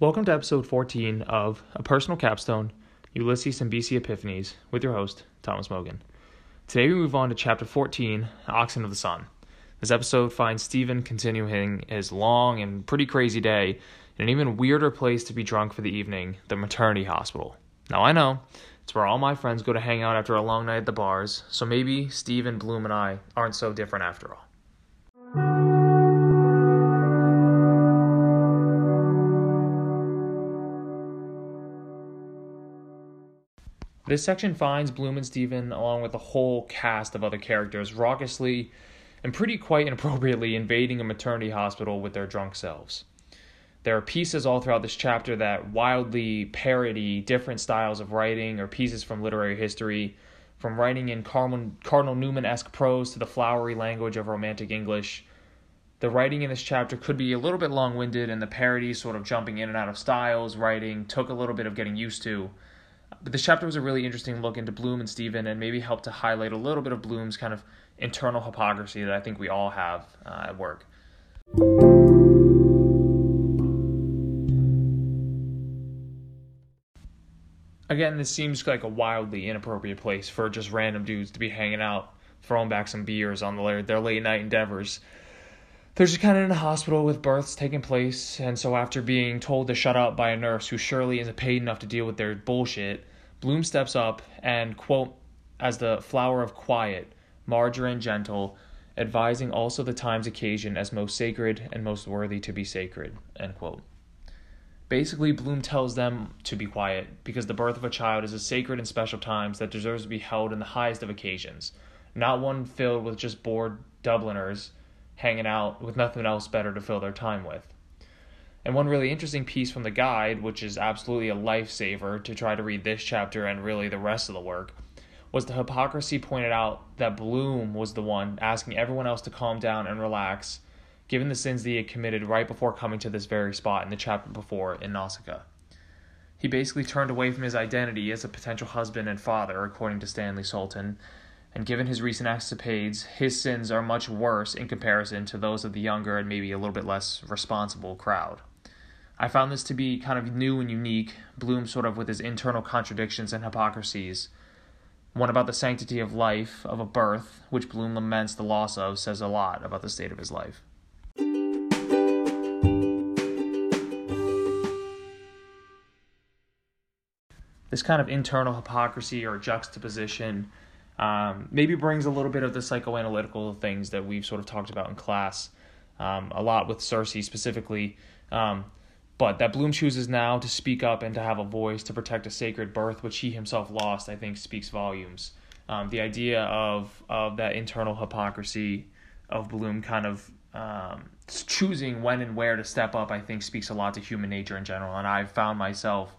Welcome to episode 14 of A Personal Capstone Ulysses and BC Epiphanies with your host, Thomas Mogan. Today we move on to chapter 14 Oxen of the Sun. This episode finds Stephen continuing his long and pretty crazy day in an even weirder place to be drunk for the evening the maternity hospital. Now I know it's where all my friends go to hang out after a long night at the bars, so maybe Stephen, Bloom, and I aren't so different after all. This section finds Bloom and Stephen, along with a whole cast of other characters, raucously and pretty quite inappropriately invading a maternity hospital with their drunk selves. There are pieces all throughout this chapter that wildly parody different styles of writing or pieces from literary history, from writing in Cardinal Newman esque prose to the flowery language of Romantic English. The writing in this chapter could be a little bit long winded, and the parodies, sort of jumping in and out of styles, writing, took a little bit of getting used to. But this chapter was a really interesting look into Bloom and Stephen and maybe helped to highlight a little bit of Bloom's kind of internal hypocrisy that I think we all have uh, at work. Again, this seems like a wildly inappropriate place for just random dudes to be hanging out, throwing back some beers on the, their late night endeavors they're just kind of in a hospital with births taking place, and so after being told to shut up by a nurse who surely isn't paid enough to deal with their bullshit, Bloom steps up and, quote, as the flower of quiet, margarine gentle, advising also the time's occasion as most sacred and most worthy to be sacred, end quote. Basically, Bloom tells them to be quiet because the birth of a child is a sacred and special times that deserves to be held in the highest of occasions, not one filled with just bored Dubliners hanging out with nothing else better to fill their time with. And one really interesting piece from the guide, which is absolutely a lifesaver to try to read this chapter and really the rest of the work, was the hypocrisy pointed out that Bloom was the one asking everyone else to calm down and relax, given the sins that he had committed right before coming to this very spot in the chapter before in Nausicaa. He basically turned away from his identity as a potential husband and father, according to Stanley Sultan, and given his recent escapades, his sins are much worse in comparison to those of the younger and maybe a little bit less responsible crowd. I found this to be kind of new and unique, Bloom sort of with his internal contradictions and hypocrisies. One about the sanctity of life, of a birth, which Bloom laments the loss of, says a lot about the state of his life. This kind of internal hypocrisy or juxtaposition um, maybe brings a little bit of the psychoanalytical things that we've sort of talked about in class, um, a lot with Circe specifically. Um, but that Bloom chooses now to speak up and to have a voice to protect a sacred birth, which he himself lost, I think speaks volumes. Um, the idea of of that internal hypocrisy of Bloom kind of um, choosing when and where to step up, I think speaks a lot to human nature in general. And I've found myself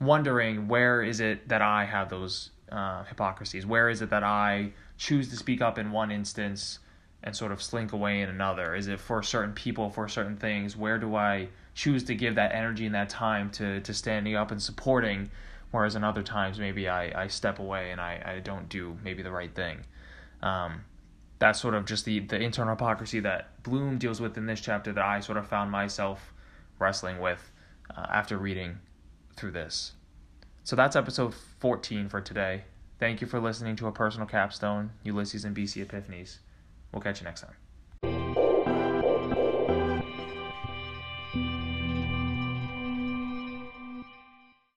wondering where is it that I have those uh, hypocrisies. Where is it that I choose to speak up in one instance and sort of slink away in another? Is it for certain people, for certain things? Where do I choose to give that energy and that time to, to standing up and supporting? Whereas in other times, maybe I, I step away and I, I don't do maybe the right thing. Um, that's sort of just the, the internal hypocrisy that Bloom deals with in this chapter that I sort of found myself wrestling with uh, after reading through this. So that's episode 14 for today. Thank you for listening to a personal capstone, Ulysses and BC Epiphanies. We'll catch you next time.